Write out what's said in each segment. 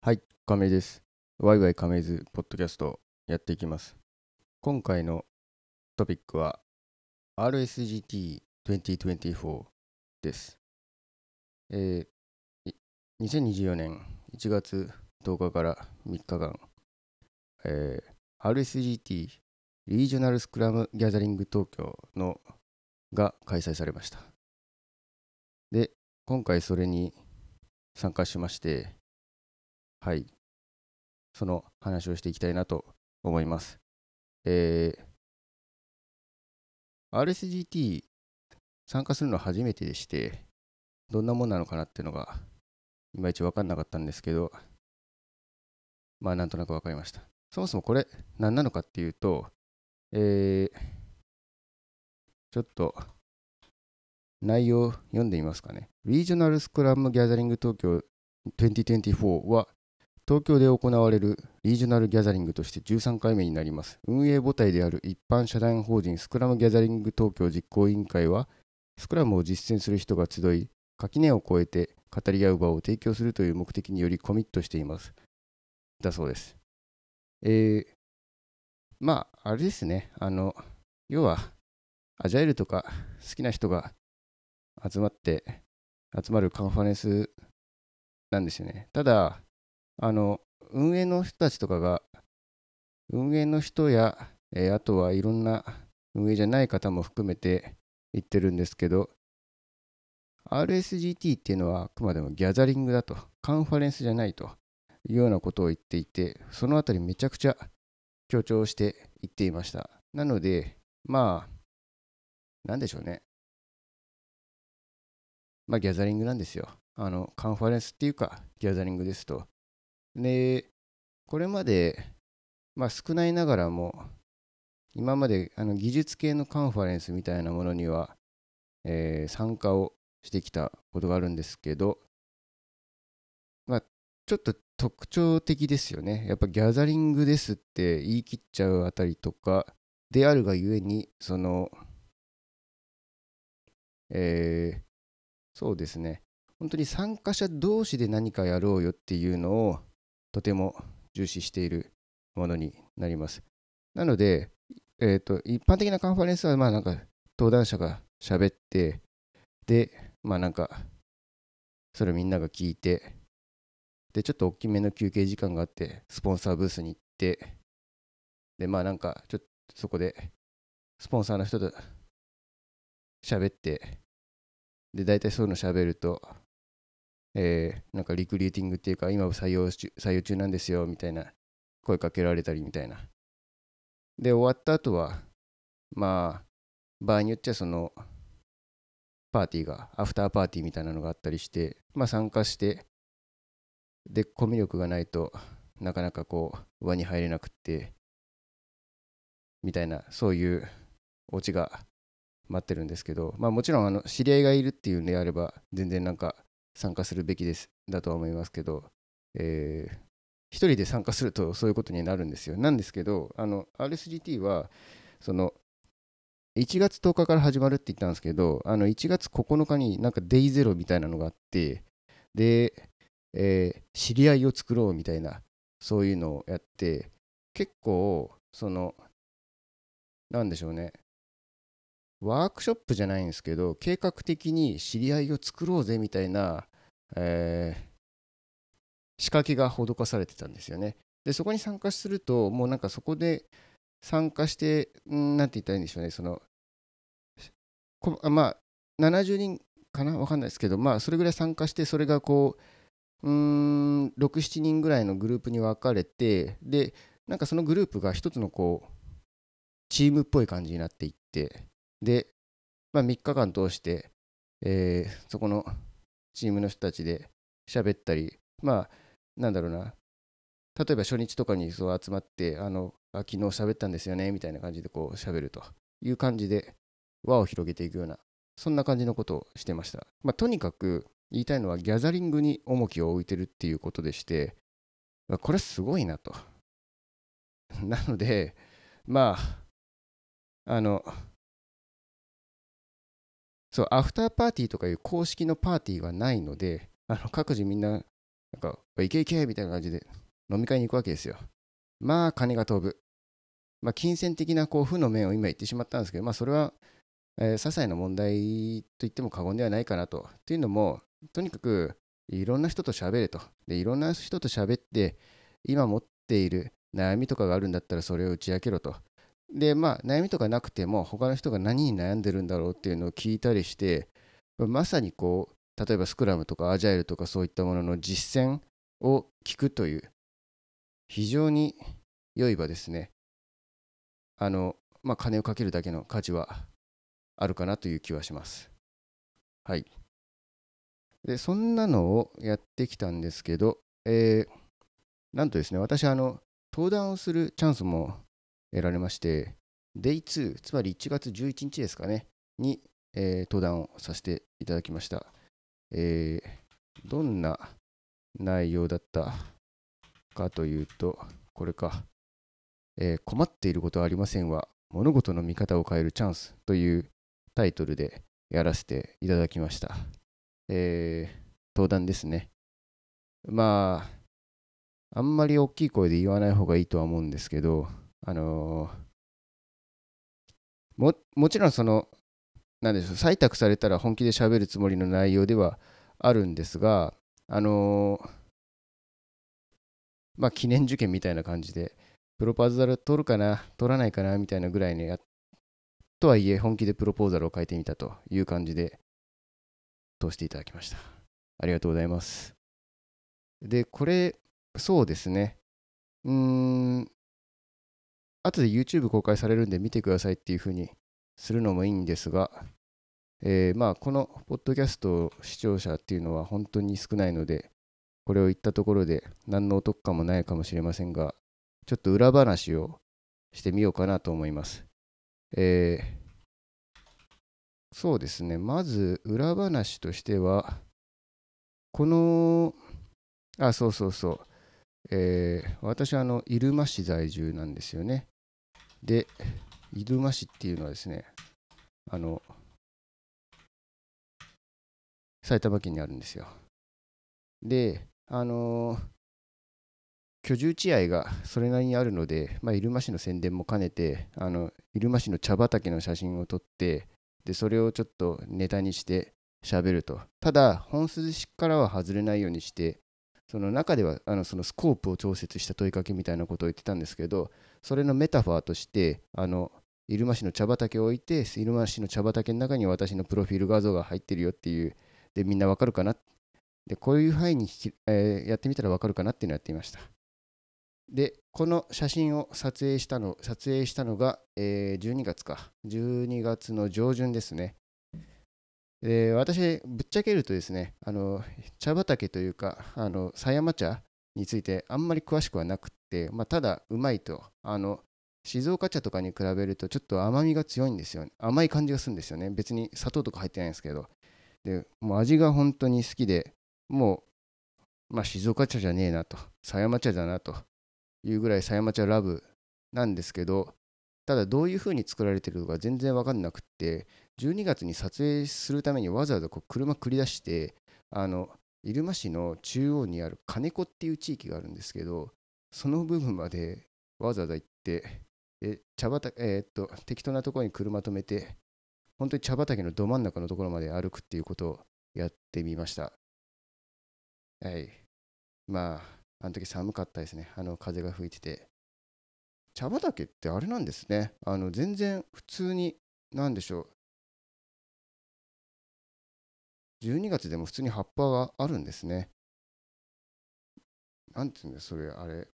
はい、亀井です。ワイワイ亀井ズポッドキャストやっていきます。今回のトピックは RSGT2024 です。えー2024年1月10日から3日間、えー RSGT リージョナルスクラムギャザリング東京のが開催されました。で、今回それに参加しまして、はい。その話をしていきたいなと思います。えー、RSGT 参加するのは初めてでして、どんなもんなのかなっていうのが、いまいち分かんなかったんですけど、まあなんとなく分かりました。そもそもこれ何なのかっていうと、えー、ちょっと内容読んでみますかね。リージョナルスクラムギャザリング東京2024は東京で行われるリージョナルギャザリングとして13回目になります。運営母体である一般社団法人スクラムギャザリング東京実行委員会は、スクラムを実践する人が集い、垣根を越えて語り合う場を提供するという目的によりコミットしています。だそうです。えー、まあ、あれですね。あの、要は、アジャイルとか好きな人が集まって、集まるカンファレンスなんですよね。ただ、あの、運営の人たちとかが、運営の人や、えーあとはいろんな運営じゃない方も含めて言ってるんですけど、RSGT っていうのはあくまでもギャザリングだと、カンファレンスじゃないというようなことを言っていて、そのあたりめちゃくちゃ強調して言っていました。なので、まあ、なんでしょうね。まあ、ギャザリングなんですよ。あの、カンファレンスっていうか、ギャザリングですと。で、これまで、まあ、少ないながらも、今まであの技術系のカンファレンスみたいなものには、えー参加をしてきたことがあるんですけど、まあ、ちょっと特徴的ですよね。やっぱギャザリングですって言い切っちゃうあたりとかであるがゆえに、その、えーそうですね。本当に参加者同士で何かやろうよっていうのをとても重視しているものになります。なので、えー、と一般的なカンファレンスはまあなんか登壇者が喋ってでまあなんかそれみんなが聞いてでちょっと大きめの休憩時間があってスポンサーブースに行ってでまあなんかちょっとそこでスポンサーの人と喋ってで大体そういうの喋るとえーなんかリクリーティングっていうか今採用採用中なんですよみたいな声かけられたりみたいな。で終わった後はまあ場合によってはそのパーティーがアフターパーティーみたいなのがあったりしてまあ参加してでコミュ力がないとなかなかこう輪に入れなくってみたいなそういうオチが待ってるんですけどまあもちろんあの知り合いがいるっていうんであれば全然なんか参加するべきですだとは思いますけど、えー一人で参加するとそういうことになるんですよ。なんですけど、RSGT はその1月10日から始まるって言ったんですけど、あの1月9日になんかデイゼロみたいなのがあって、で、えー知り合いを作ろうみたいな、そういうのをやって、結構、その、なんでしょうね、ワークショップじゃないんですけど、計画的に知り合いを作ろうぜみたいな、えー仕掛けが施されてたんですよね。で、そこに参加すると、もうなんかそこで参加して、んなんて言ったらいいんでしょうね、その、こあまあ、70人かな？わかんないですけど、まあ、それぐらい参加して、それがこう、うーん、6、7人ぐらいのグループに分かれて、で、なんかそのグループが一つのこう、チームっぽい感じになっていって、で、まあ、3日間通して、えーそこのチームの人たちで喋ったり、まあ、なんだろうな、例えば初日とかにそう集まって、あの、あ昨日喋ったんですよね、みたいな感じでこう喋るという感じで輪を広げていくような、そんな感じのことをしてました。まあ、とにかく言いたいのはギャザリングに重きを置いてるっていうことでして、これすごいなと。なので、まあ、あの、そう、アフターパーティーとかいう公式のパーティーはないので、あの各自みんななんか、いけいけみたいな感じで飲み会に行くわけですよ。まあ、金が飛ぶ。まあ、金銭的なこう負の面を今言ってしまったんですけど、まあ、それは、えー、些細な問題と言っても過言ではないかなと。というのも、とにかくいろんな人と喋れと。で、いろんな人と喋って、今持っている悩みとかがあるんだったらそれを打ち明けろと。で、まあ、悩みとかなくても、他の人が何に悩んでるんだろうっていうのを聞いたりして、まさにこう、例えばスクラムとかアジャイルとかそういったものの実践を聞くという、非常に良い場ですね。あの、まあ、金をかけるだけの価値はあるかなという気はします。はい。で、そんなのをやってきたんですけど、えー、なんとですね、私、あの、登壇をするチャンスも得られまして、Day2、つまり1月11日ですかね、に、えー、登壇をさせていただきました。えー、どんな内容だったかというと、これか、えー、困っていることはありませんは、物事の見方を変えるチャンスというタイトルでやらせていただきました。えー、登壇ですね。まあ、あんまり大きい声で言わない方がいいとは思うんですけど、あの、ももちろんその、なんでしょう、採択されたら本気で喋るつもりの内容ではあるんですが、あの、まあ、記念受験みたいな感じで、プロポーザル取るかな、取らないかなみたいなぐらいのや、とはいえ、本気でプロポーザルを書いてみたという感じで、通していただきました。ありがとうございます。で、これ、そうですね。うーん、後で YouTube 公開されるんで見てくださいっていう風にするのもいいんですが、えー、まあこのポッドキャスト視聴者っていうのは本当に少ないので、これを言ったところで何のお得感もないかもしれませんが、ちょっと裏話をしてみようかなと思います。えー、そうですね、まず裏話としては、この、あ、そうそうそう、えー、私はあの入間市在住なんですよね。で、入間市っていうのはですね、あの、埼玉県にあるんですよ。で、あのー、居住地合がそれなりにあるので、まあ、入間市の宣伝も兼ねて、あの入間市の茶畑の写真を撮って、でそれをちょっとネタにして喋ると。ただ、本筋からは外れないようにして、その中ではあのそのスコープを調節した問いかけみたいなことを言ってたんですけど、それのメタファーとして、あの入間市の茶畑を置いて、入間市の茶畑の中に私のプロフィール画像が入ってるよっていう、でみんなわかるかな？で、こういう範囲に、えー、やってみたらわかるかなっていうのをやってみました。で、この写真を撮影したの撮影したのが、えー、12月か。12月の上旬ですね。で私、ぶっちゃけるとですね、あの茶畑というか、あの狭山茶についてあんまり詳しくはなくて、まあ、ただうまいとあの、静岡茶とかに比べるとちょっと甘みが強いんですよ、ね。甘い感じがするんですよね。別に砂糖とか入ってないんですけど。でもう味が本当に好きで、もう、まあ、静岡茶じゃねえなと、狭山茶だなというぐらい狭山茶ラブなんですけど、ただどういう風に作られてるのか全然分かんなくって、12月に撮影するためにわざわざこう車繰り出して、あの、入間市の中央にある金子っていう地域があるんですけど、その部分までわざわざ行って、で茶畑、えー、っと、適当なところに車止めて、本当に茶畑のど真ん中のところまで歩くっていうことをやってみました。はい。まあ、あの時寒かったですね。あの風が吹いてて。茶畑ってあれなんですね。あの全然普通に、なんでしょう。12月でも普通に葉っぱがあるんですね。なんていうんだそれ、あれ。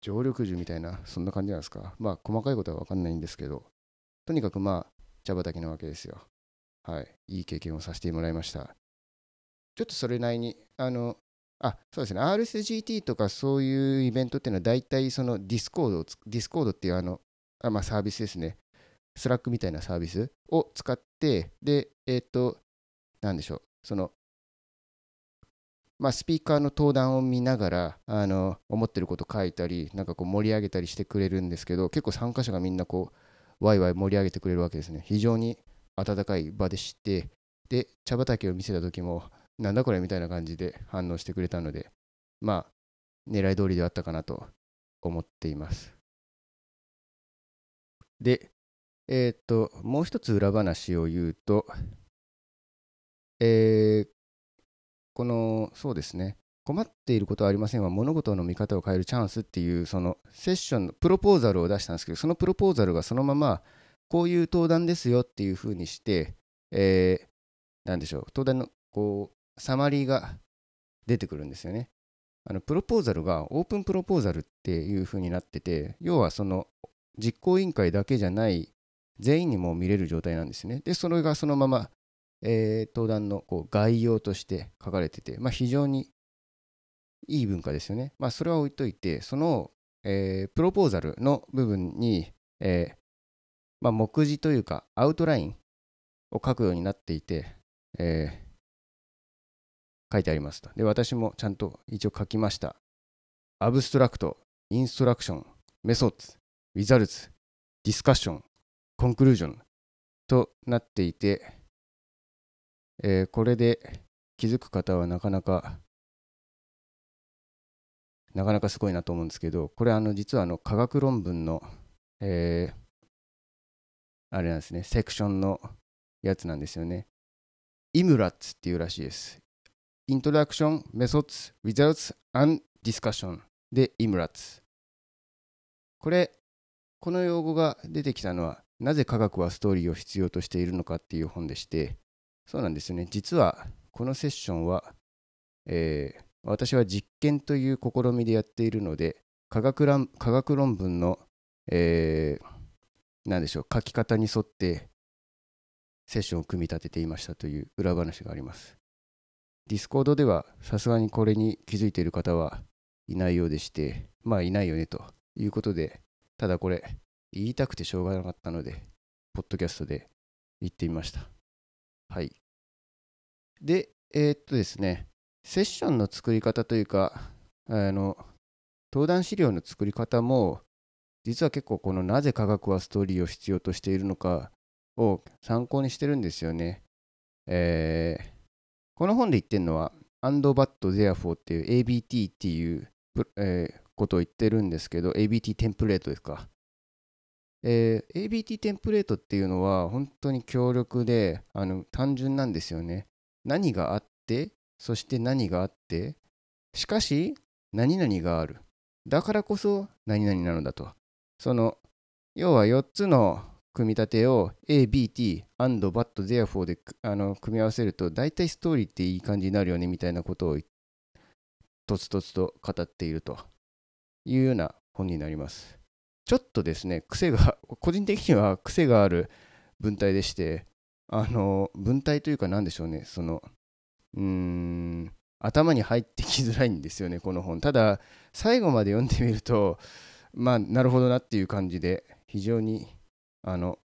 常緑樹みたいな、そんな感じなんですか。まあ、細かいことは分かんないんですけど、とにかくまあ、茶畑なわけですよ。はい。いい経験をさせてもらいました。ちょっとそれなりに、あの、あ、そうですね、RSGT とかそういうイベントっていうのは大体その Discord を、 Discord っていうあの、あまあ、サービスですね。 Slack みたいなサービスを使って、で、えっ、ー、と、なんでしょう、その、まあ、スピーカーの登壇を見ながら、あの、思ってること書いたり、なんかこう盛り上げたりしてくれるんですけど、結構参加者がみんなこう、ワイワイ盛り上げてくれるわけですね。非常に温かい場でして、で、茶畑を見せた時も、なんだこれみたいな感じで反応してくれたので、まあ、狙い通りではあったかなと思っています。で、えっ、と、もう一つ裏話を言うと、えー、この、そうですね、困っていることはありませんは物事の見方を変えるチャンスっていうそのセッションのプロポーザルを出したんですけどそのプロポーザルがそのままこういう登壇ですよっていうふうにして、えー、なんでしょう登壇のこうサマリーが出てくるんですよねあのプロポーザルがオープンプロポーザルっていうふうになってて要はその実行委員会だけじゃない全員にも見れる状態なんですねでそれがそのままえー、登壇のこう概要として書かれてて、まあ、非常にいい文化ですよね。まあ、それは置いといて、その、えー、プロポーザルの部分に、えー、まあ、目次というか、アウトラインを書くようになっていて、えー、書いてありますと。で、私もちゃんと一応書きました。アブストラクト、インストラクション、メソッツ、ウィザルツ、ディスカッション、コンクルージョンとなっていて、えー、これで気づく方はなかなかなかなかすごいなと思うんですけど、これあの実はあの科学論文の、えー、あれなんですね、セクションのやつなんですよね。イムラッツっていうらしいです。イントラクション、メソッツ、リザルツ、アンディスカッションでイムラッツ。これ、この用語が出てきたのは、なぜ科学はストーリーを必要としているのかっていう本でして、そうなんですよね。実は、このセッションは、えー、私は実験という試みでやっているので、科学論科学論文の、えー、何でしょう、書き方に沿ってセッションを組み立てていましたという裏話があります。 Discord ではさすがにこれに気づいている方はいないようでして、まあいないよねということで、ただこれ言いたくてしょうがなかったので、ポッドキャストで言ってみました。はい。で、えー、っとですね、セッションの作り方というか、あの、登壇資料の作り方も、実は結構このなぜ科学はストーリーを必要としているのかを参考にしてるんですよね。えー、この本で言ってるのは、and but therefore っていう ABT っていう、えー、ことを言ってるんですけど、ABT テンプレートですか。えー、ABT テンプレートっていうのは本当に強力であの単純なんですよね。何があってそして何があって、しかし何々がある。だからこそ何々なのだと。その、要は4つの組み立てを A, B, T, and, but, therefore であの組み合わせると大体ストーリーっていい感じになるよねみたいなことをとつとつと語っているというような本になります。ちょっとですね、癖が、個人的には癖がある文体でして、あの、文体というか何でしょうね、その、うーん頭に入ってきづらいんですよねこの本ただ最後まで読んでみるとまあなるほどなっていう感じで非常にあの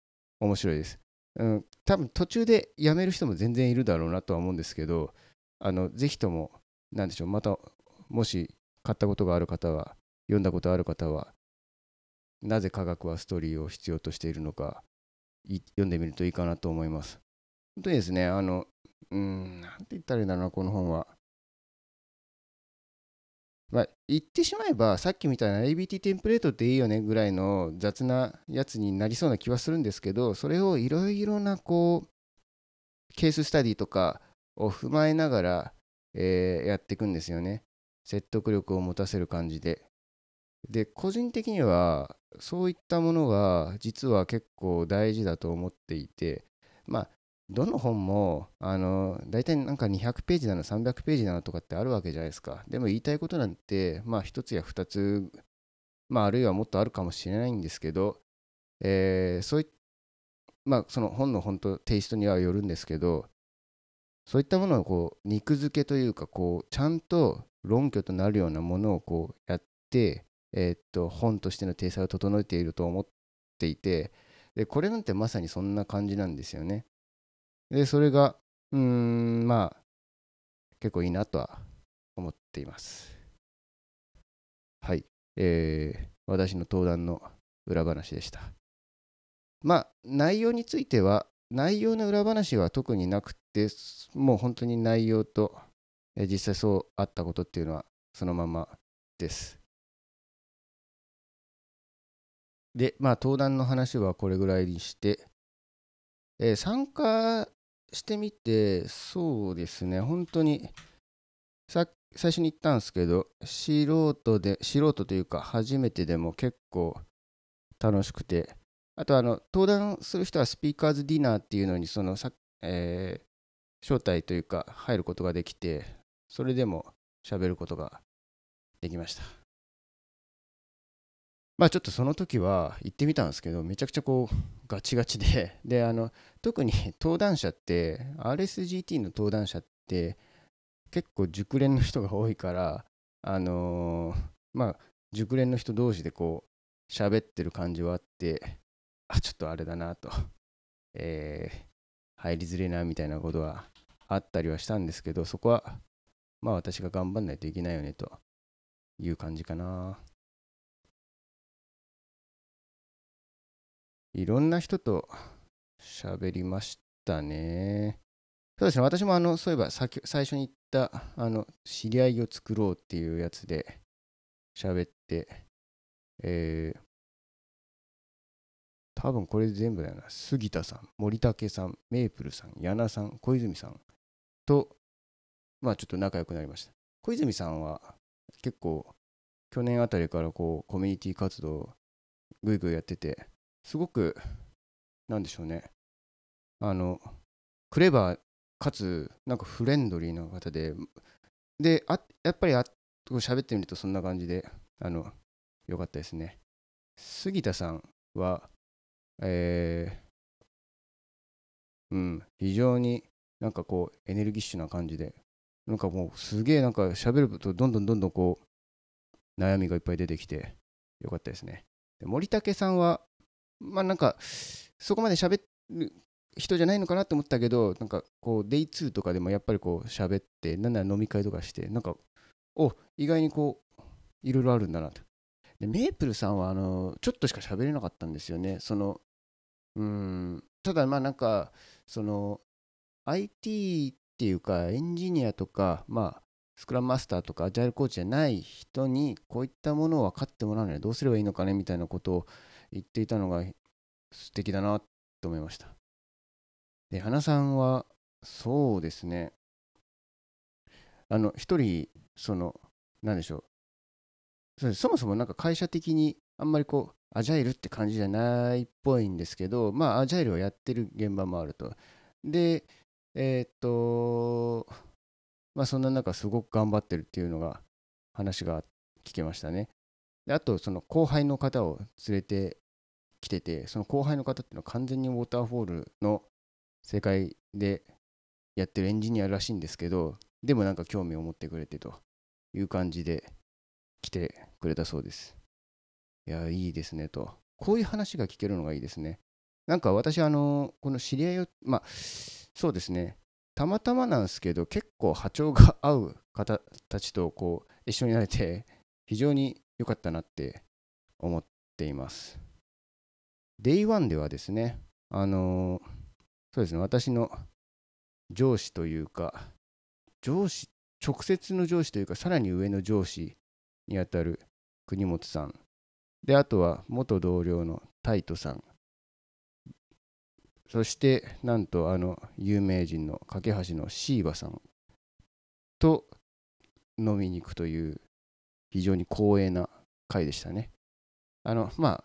面白いです、うん、多分途中でやめる人も全然いるだろうなとは思うんですけどあのぜひとも何でしょうまたもし買ったことがある方は読んだことある方はなぜ科学はストーリーを必要としているのか読んでみるといいかなと思います本当にですねあのうん、なんて言ったらいいんだろうな、この本は。言ってしまえば、さっきみたいな ABT テンプレートっていいよねぐらいの雑なやつになりそうな気はするんですけど、それをいろいろなこう、ケーススタディとかを踏まえながら、えー、やっていくんですよね。説得力を持たせる感じで。で、個人的には、そういったものが実は結構大事だと思っていて、まあ、どの本もあの大体なんか200ページなの300ページなのとかってあるわけじゃないですかでも言いたいことなんてまあ1つや2つまああるいはもっとあるかもしれないんですけど、えー、そういまあその本の本当テイストにはよるんですけどそういったものをこう肉付けというかこうちゃんと論拠となるようなものをこうやって、えー、っと本としての体裁を整えていると思っていてでこれなんてまさにそんな感じなんですよね。で、それが、うーん、まあ、結構いいなとは思っています。はい。えー、私の登壇の裏話でした。まあ、内容については、内容の裏話は特になくて、もう本当に内容と、え実際そうあったことっていうのはそのままです。で、まあ、登壇の話はこれぐらいにして、えー、参加してみて、そうですね、本当にさ最初に言ったんですけど、素人で、素人というか、初めてでも結構楽しくて、あとあの、登壇する人はスピーカーズディナーっていうのに、そのさ、えー、招待というか、入ることができて、それでも喋ることができました。まあちょっとその時は行ってみたんですけど、めちゃくちゃこうガチガチで、で、あの、特に 登壇者って、RSGT の登壇者って結構熟練の人が多いから、あのー、まあ熟練の人同士でこう喋ってる感じはあって、あ、ちょっとあれだなと、えー、入りづれなみたいなことはあったりはしたんですけど、そこはまあ私が頑張んないといけないよねという感じかな。いろんな人と喋りましたね。そうですね、私もあのそういえば最初に言ったあの知り合いを作ろうっていうやつで喋って、えー、多分これ全部だよな。杉田さん、森武さん、メープルさん、矢名さん、小泉さんと、まあちょっと仲良くなりました。小泉さんは結構去年あたりからこうコミュニティ活動ぐいぐいやってて、すごく、なんでしょうね。あの、クレバーかつ、なんかフレンドリーな方で、で、あやっぱりあ喋ってみるとそんな感じで、あの、よかったですね。杉田さんは、えー、うん、非常になんかこう、エネルギッシュな感じで、なんかもうすげえなんか喋るとどんどんどんどんこう、悩みがいっぱい出てきて、よかったですね。で森武さんは、まあなんか、そこまで喋る人じゃないのかなと思ったけど、なんかこう、デイ2とかでもやっぱりこう、喋って、なんなら飲み会とかして、なんか、お意外にこう、いろいろあるんだなと。で、メープルさんは、あの、ちょっとしか喋れなかったんですよね。その、うん、ただまあなんか、その、IT っていうか、エンジニアとか、まあ、スクラムマスターとかアジャイルコーチじゃない人にこういったものを分かってもらうにはどうすればいいのかねみたいなことを言っていたのが素敵だなと思いました。で、花さんは、そうですね、あの、一人、その、なんでしょう、そもそもなんか会社的にあんまりこう、アジャイルって感じじゃないっぽいんですけど、まあ、アジャイルをやってる現場もあると。で、えー、っと、まあ、そんな中、すごく頑張ってるっていうのが、話が聞けましたね。であと、その後輩の方を連れてきてて、その後輩の方っていうのは完全にウォーターフォールの世界でやってるエンジニアらしいんですけど、でもなんか興味を持ってくれてという感じで来てくれたそうです。いや、いいですねと。こういう話が聞けるのがいいですね。なんか私、あの、この知り合いを、まあ、そうですね、たまたまなんですけど、結構波長が合う方たちとこう一緒になれて、非常に良かったなって思っています。Day1 ではですね、あのそうですね、私の上司というか、上司、直接の上司というか、さらに上の上司にあたる国本さん。で、あとは元同僚のタイトさん。そして、なんと、あの、有名人の架橋のシーバさんと飲みに行くという、非常に光栄な会でしたね。あの、まあ、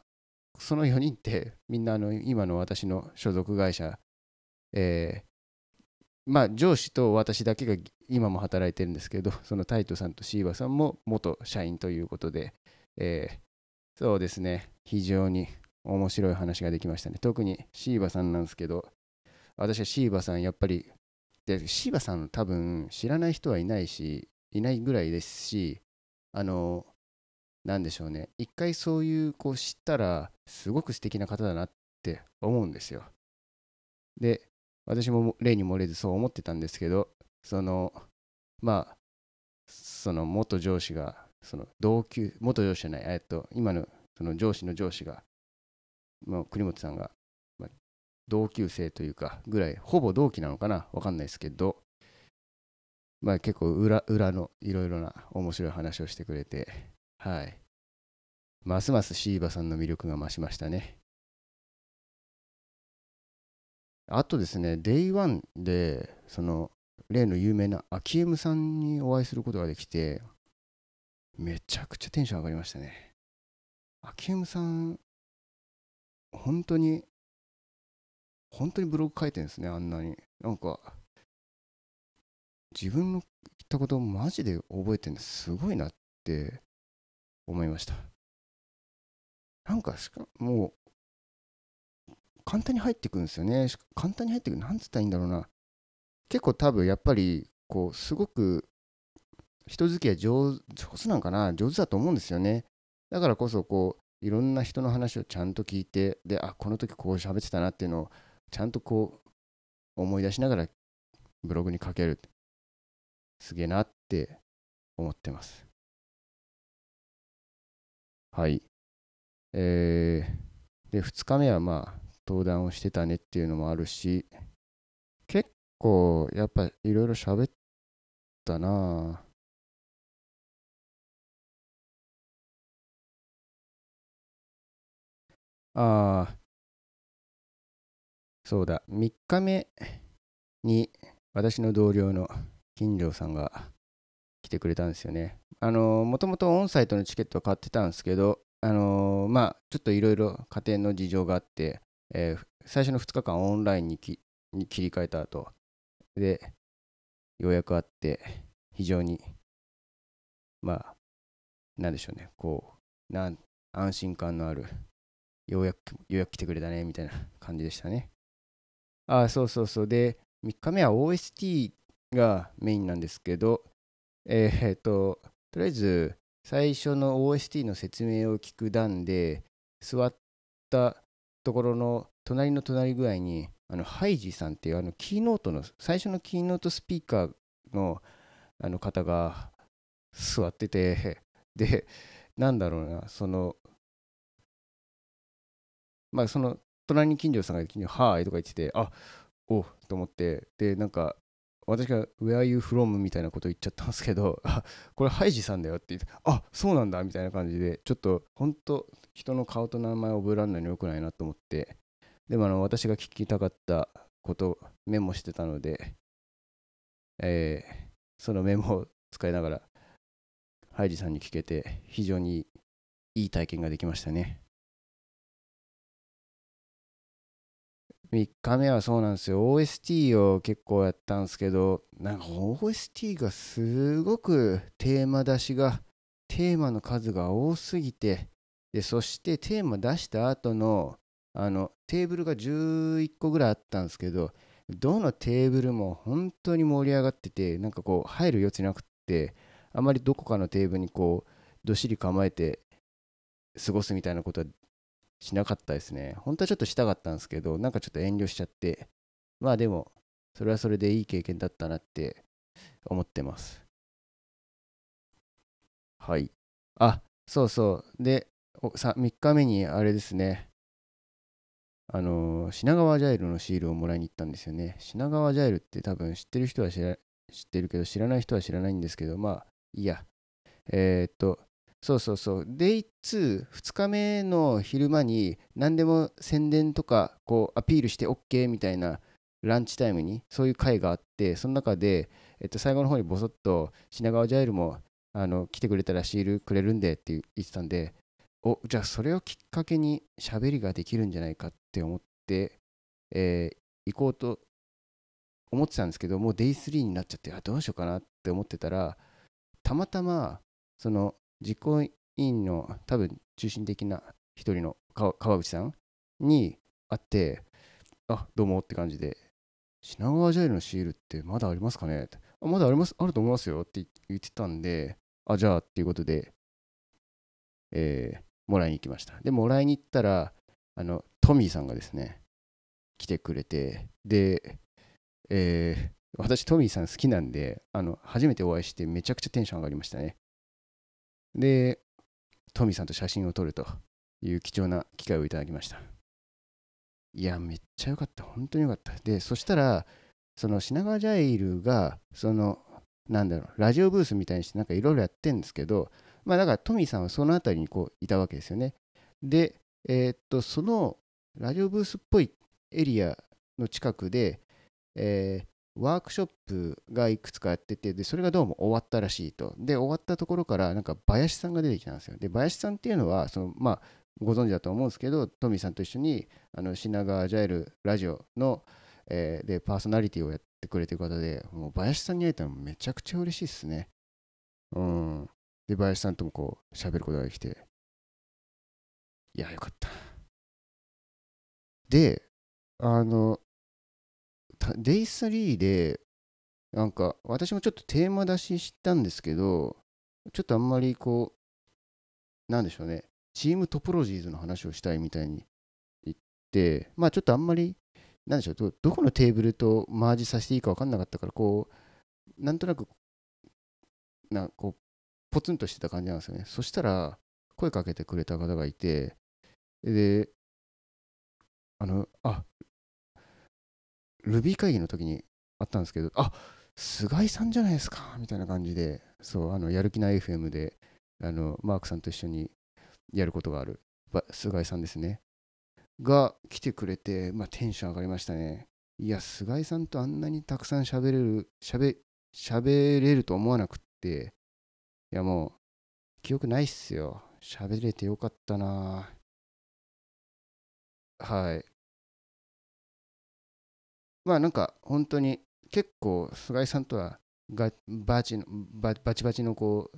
その4人って、みんなあの今の私の所属会社えー、まあ上司と私だけが今も働いてるんですけど、そのタイトさんとシーバさんも元社員ということで、えー、そうですね、非常に面白い話ができましたね。特にシーバさんなんですけど、私はシーバさんやっぱり、でシーバさん多分知らない人はいないし、いないぐらいですし、あの、なんでしょうね、一回そういうこう知ったら、すごく素敵な方だなって思うんですよ。で、私も例に漏れずそう思ってたんですけど、その、まあ、その元上司が、その同級、元上司じゃない、えっと、今のその上司の上司が、もう国本さんが、まあ、同級生というかぐらいほぼ同期なのかなわかんないですけどまあ結構裏裏のいろいろな面白い話をしてくれてはい。ますますシーバさんの魅力が増しましたね。あとですね Day1 でその例の有名なアキエムさんにお会いすることができてめちゃくちゃテンション上がりましたね。アキエムさん本当に本当にブログ書いてるんですねあんなに。なんか自分の言ったことをマジで覚えてるのすごいなって思いました。なんかしかもう簡単に入ってくるんですよね。簡単に入ってくるなんつったらいいんだろうな。結構多分やっぱりこうすごく人付き合い上上手なんかな？上手だと思うんですよね。だからこそこういろんな人の話をちゃんと聞いてであこの時こう喋ってたなっていうのをちゃんとこう思い出しながらブログに書ける。すげえなって思ってます。はい。えー、で、2日目はまあ、登壇をしてたねっていうのもあるし、結構、やっぱいろいろ喋ったなああ、そうだ、3日目に私の同僚の金城さんが来てくれたんですよね。あのもともとオンサイトのチケットは買ってたんですけど、あのまあ、ちょっといろいろ家庭の事情があって、えー、最初の2日間オンラインに切り替えた後で、ようやくあって、非常に、まあ、なんでしょうね、こう、なん安心感のある、ようやく、ようやく来てくれたね、みたいな感じでしたね。あ、そうそうそう。で、3日目は OST がメインなんですけど、えー、っと、とりあえず最初の OST の説明を聞く段で、座ったところの隣の隣ぐらいに、あのハイジさんっていうあのキーノートの、最初のキーノートスピーカーのあの方が座ってて、で、なんだろうな、その、まあその隣に金城さんが「はーい」とか言っててあおと思ってでなんか私が Where are you from? みたいなこと言っちゃったんですけど、これハイジさんだよって言って、あ、そうなんだみたいな感じで、ちょっと本当、人の顔と名前を覚えられないのよくないなと思って、でもあの私が聞きたかったことメモしてたので、えー、そのメモを使いながら、ハイジさんに聞けて、非常にいい体験ができましたね。3日目はそうなんですよ。OST を結構やったんですけど、なんか OST がすごくテーマ出しが、テーマの数が多すぎて、で、そしてテーマ出した後の、あの、テーブルが11個ぐらいあったんですけど、どのテーブルも本当に盛り上がってて、なんかこう、入る余地なくって、あまりどこかのテーブルにこう、どっしり構えて過ごすみたいなことはしなかったですね。本当はちょっとしたかったんですけど、なんかちょっと遠慮しちゃって、まあでも、それはそれでいい経験だったなって思ってます。はい。あ、そうそう。で、さ3日目にあれですね、あの、品川ジャイルのシールをもらいに行ったんですよね。品川ジャイルって多分知ってる人は知ら知ってるけど、知らない人は知らないんですけど、まあ、いいや。えー、っと、そうそうそう。デイ2、2日目の昼間に何でも宣伝とかこうアピールして OK みたいなランチタイムにそういう会があって、その中で、えっと、最後の方にボソッと品川ジャイルもあの来てくれたらシールくれるんでって言ってたんで、おじゃあそれをきっかけに喋りができるんじゃないかって思って、えー、行こうと思ってたんですけど、もうデイ3になっちゃって、あどうしようかなって思ってたら、たまたまその実行委員の多分中心的な一人の川口さんに会って、あ、どうもって感じで、品川ジャイルのシールってまだありますかね？あまだあります、あると思いますよって言ってたんで、あ、じゃあっていうことで、えー、もらいに行きました。で、もらいに行ったら、あの、トミーさんがですね、来てくれて、で、えー、私、トミーさん好きなんで、あの、初めてお会いしてめちゃくちゃテンション上がりましたね。で、トミーさんと写真を撮るという貴重な機会をいただきました。いや、めっちゃよかった。本当によかった。で、そしたら、その品川ジャイルが、その、なんだろう、ラジオブースみたいにして、なんかいろいろやってるんですけど、まあ、だからトミーさんはその辺りにこういたわけですよね。で、えー、っと、そのラジオブースっぽいエリアの近くで、えー、ワークショップがいくつかやっててでそれがどうも終わったらしいと。で終わったところからなんか林さんが出てきたんですよで林さんっていうのはそのまあご存知だと思うんですけどトミーさんと一緒にあの品川ジャイルラジオの、えー、でパーソナリティをやってくれてる方でもう林さんに会えたのめちゃくちゃ嬉しいですね。うん。で林さんともこう喋ることができて。いやよかった。であのデイスリーで、なんか、私もちょっとテーマ出ししたんですけど、ちょっとあんまりこう、なんでしょうね、チームトポロジーズの話をしたいみたいに言って、まあちょっとあんまり、なんでしょう、どどこのテーブルとマージさせていいか分かんなかったから、こう、なんとなく、なこう、ポツンとしてた感じなんですよね。そしたら、声かけてくれた方がいて、で、あの、あ、ルビー会議の時にあったんですけど、あ菅井さんじゃないですかみたいな感じで、そう、あのやる気ない FM であのマークさんと一緒にやることがある、菅井さんですね。が来てくれて、まあ、テンション上がりましたね。いや、菅井さんとあんなにたくさん喋れる、喋喋れると思わなくって、いやもう、記憶ないっすよ。喋れてよかったなはい。まあなんか本当に結構菅井さんとはがバチのバチバチのこう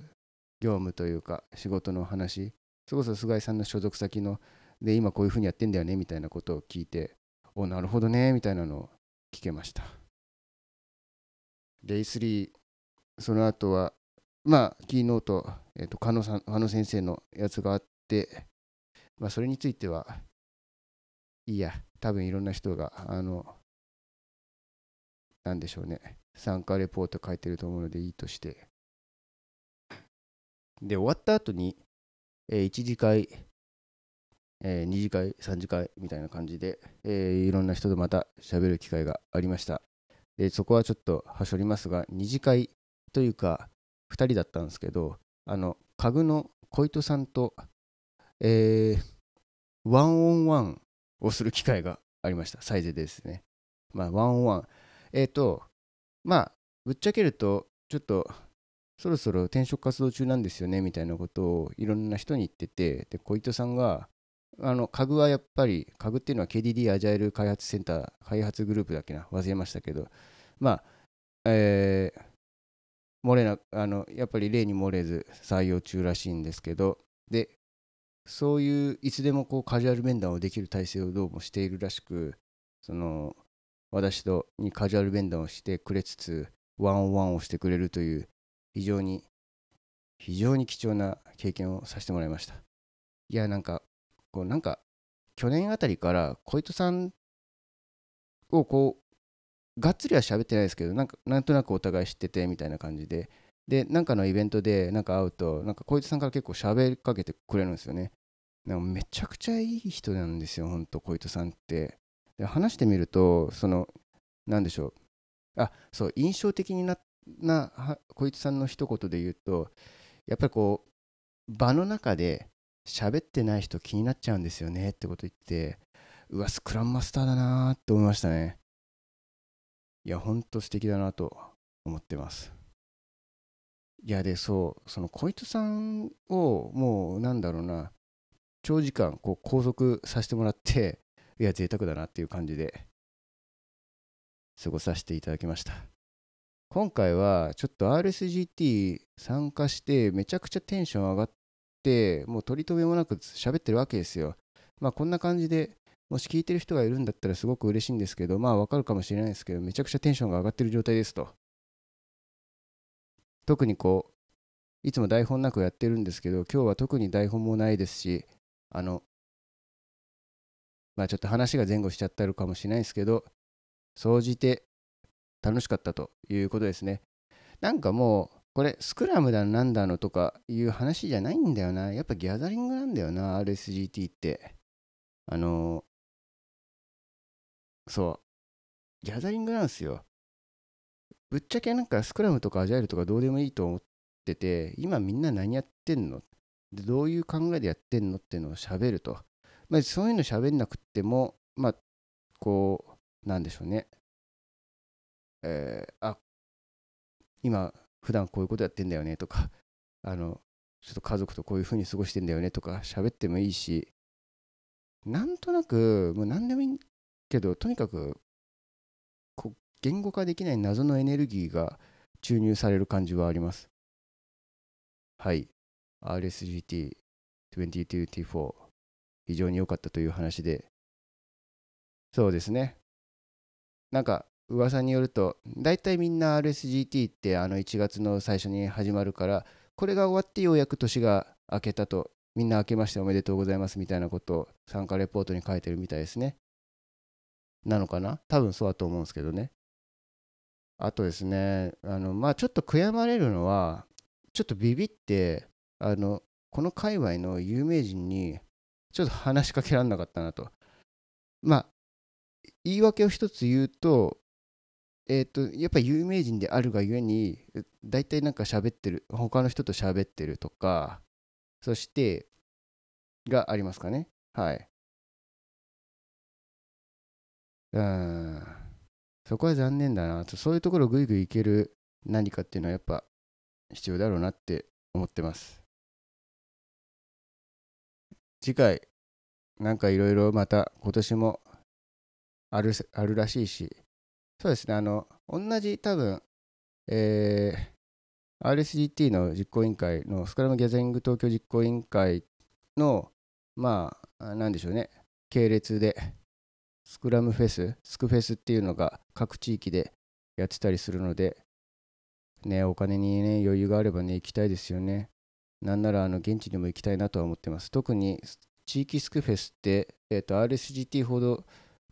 業務というか仕事の話。それこそ菅井さんの所属先ので今こういうふうにやってんだよねみたいなことを聞いておなるほどねみたいなのを聞けました。デイ3その後はまあキーノート、えーと、加野さん加野先生のやつがあってまあそれについてはいいや多分いろんな人があのなんでしょうね、参加レポート書いてると思うのでいいとして。で、終わった後に、えー、1次会、えー、2次会、3次会みたいな感じで、えー、いろんな人とまた喋る機会がありました。で、そこはちょっとはしょりますが、2次会というか、2人だったんですけど、あの、家具の小糸さんと、えー、ワンオンワンをする機会がありました。サイズですね。まあ、ワンオンワン。えっ、ー、と、まあ、ぶっちゃけると、ちょっと、そろそろ転職活動中なんですよね、みたいなことをいろんな人に言ってて、で、小糸さんが、あの、家具はやっぱり、家具っていうのは KDD アジャイル開発センター、開発グループだっけな、忘れましたけど、まあ、えー、漏れな、あの、やっぱり例に漏れず採用中らしいんですけど、で、そういういつでもこうカジュアル面談をできる体制をどうもしているらしく、その私とにカジュアル弁談をしてくれつつワンオンワンをしてくれるという非常に非常に貴重な経験をさせてもらいました。いやなんかこうなんか去年あたりから小糸さんをこうがっつりは喋ってないですけどなんかなんとなくお互い知っててみたいな感じででなんかのイベントでなんか会うとなんか小糸さんから結構喋りかけてくれるんですよね。なんかめちゃくちゃいい人なんですよほんと小糸さんって。で話してみるとその何でしょう。あそう印象的になな小市さんの一言で言うとやっぱりこう場の中で喋ってない人気になっちゃうんですよねってこと言ってうわスクラムマスターだなって思いましたね。いやほんと素敵だなと思ってます。いやでそうその小糸さんをもうなんだろうな長時間こう拘束させてもらっていや、贅沢だなっていう感じで過ごさせていただきました。今回はちょっと RSGT 参加してめちゃくちゃテンション上がってもう取り留めもなく喋ってるわけですよ。まあこんな感じでもし聞いてる人がいるんだったらすごく嬉しいんですけどまあわかるかもしれないですけどめちゃくちゃテンションが上がってる状態ですと。特にこういつも台本なくやってるんですけど今日は特に台本もないですしあのまあちょっと話が前後しちゃってるかもしれないですけど、総じて楽しかったということですね。なんかもう、これ、スクラムだなんだのとかいう話じゃないんだよな。やっぱギャザリングなんだよな、RSGT って。あの、そうギャザリングなんですよぶっちゃけなんかスクラムとかアジャイルとかどうでもいいと思ってて今みんな何やってんの？でどういう考えでやってんのっていうのを喋ると、まあ、そういうの喋んなくてもまあこうなんでしょうね。えー、あ今普段こういうことやってんだよねとかあのちょっと家族とこういう風に過ごしてんだよねとか喋ってもいいしなんとなくもう何でもいいけどとにかくこう言語化できない謎のエネルギーが注入される感じはあります。はい。RSGT2024 非常に良かったという話で。そうですね。なんか噂によると大体みんな RSGT ってあの1月の最初に始まるからこれが終わってようやく年が明けたとみんな明けましておめでとうございますみたいなことを参加レポートに書いてるみたいですね。なのかな？多分そうだと思うんですけどね。あとですねあのまあちょっと悔やまれるのはちょっとビビってあのこの界隈の有名人にちょっと話しかけられなかったなと。まあ言い訳を一つ言うとえっ、ー、とやっぱ有名人であるがゆえに大体なんか喋ってる他の人と喋ってるとかそしてがありますかね。はい。うん。そこは残念だな。とそういうところをぐいぐいいける何かっていうのはやっぱ必要だろうなって思ってます。次回なんかいろいろまた今年もあるあるらしいしそうですね、あの、同じ多分、えー、RSGT の実行委員会のスクラムギャザリング東京実行委員会の、まあ、なんでしょうね、系列で、スクラムフェス、スクフェスっていうのが各地域でやってたりするので、ね、お金にね、余裕があればね、行きたいですよね。なんなら、あの、現地にも行きたいなとは思ってます。特に、地域スクフェスって、え、ー、と、RSGT ほど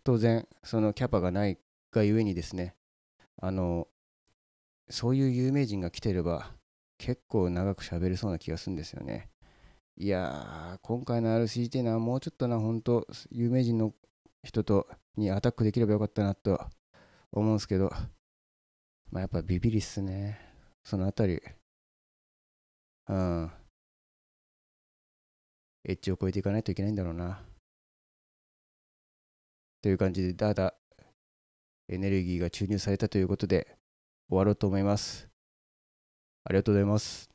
当然、そのキャパがないがゆえにですね、あの、そういう有名人が来てれば、結構長く喋れそうな気がするんですよね。いやー、今回の RCT のはもうちょっとな、本当有名人の人とにアタックできればよかったなと思うんですけど、まあやっぱビビりっすね。そのあたり。うん。エッジを越えていかないといけないんだろうな。という感じで、だだエネルギーが注入されたということで終わろうと思います。ありがとうございます。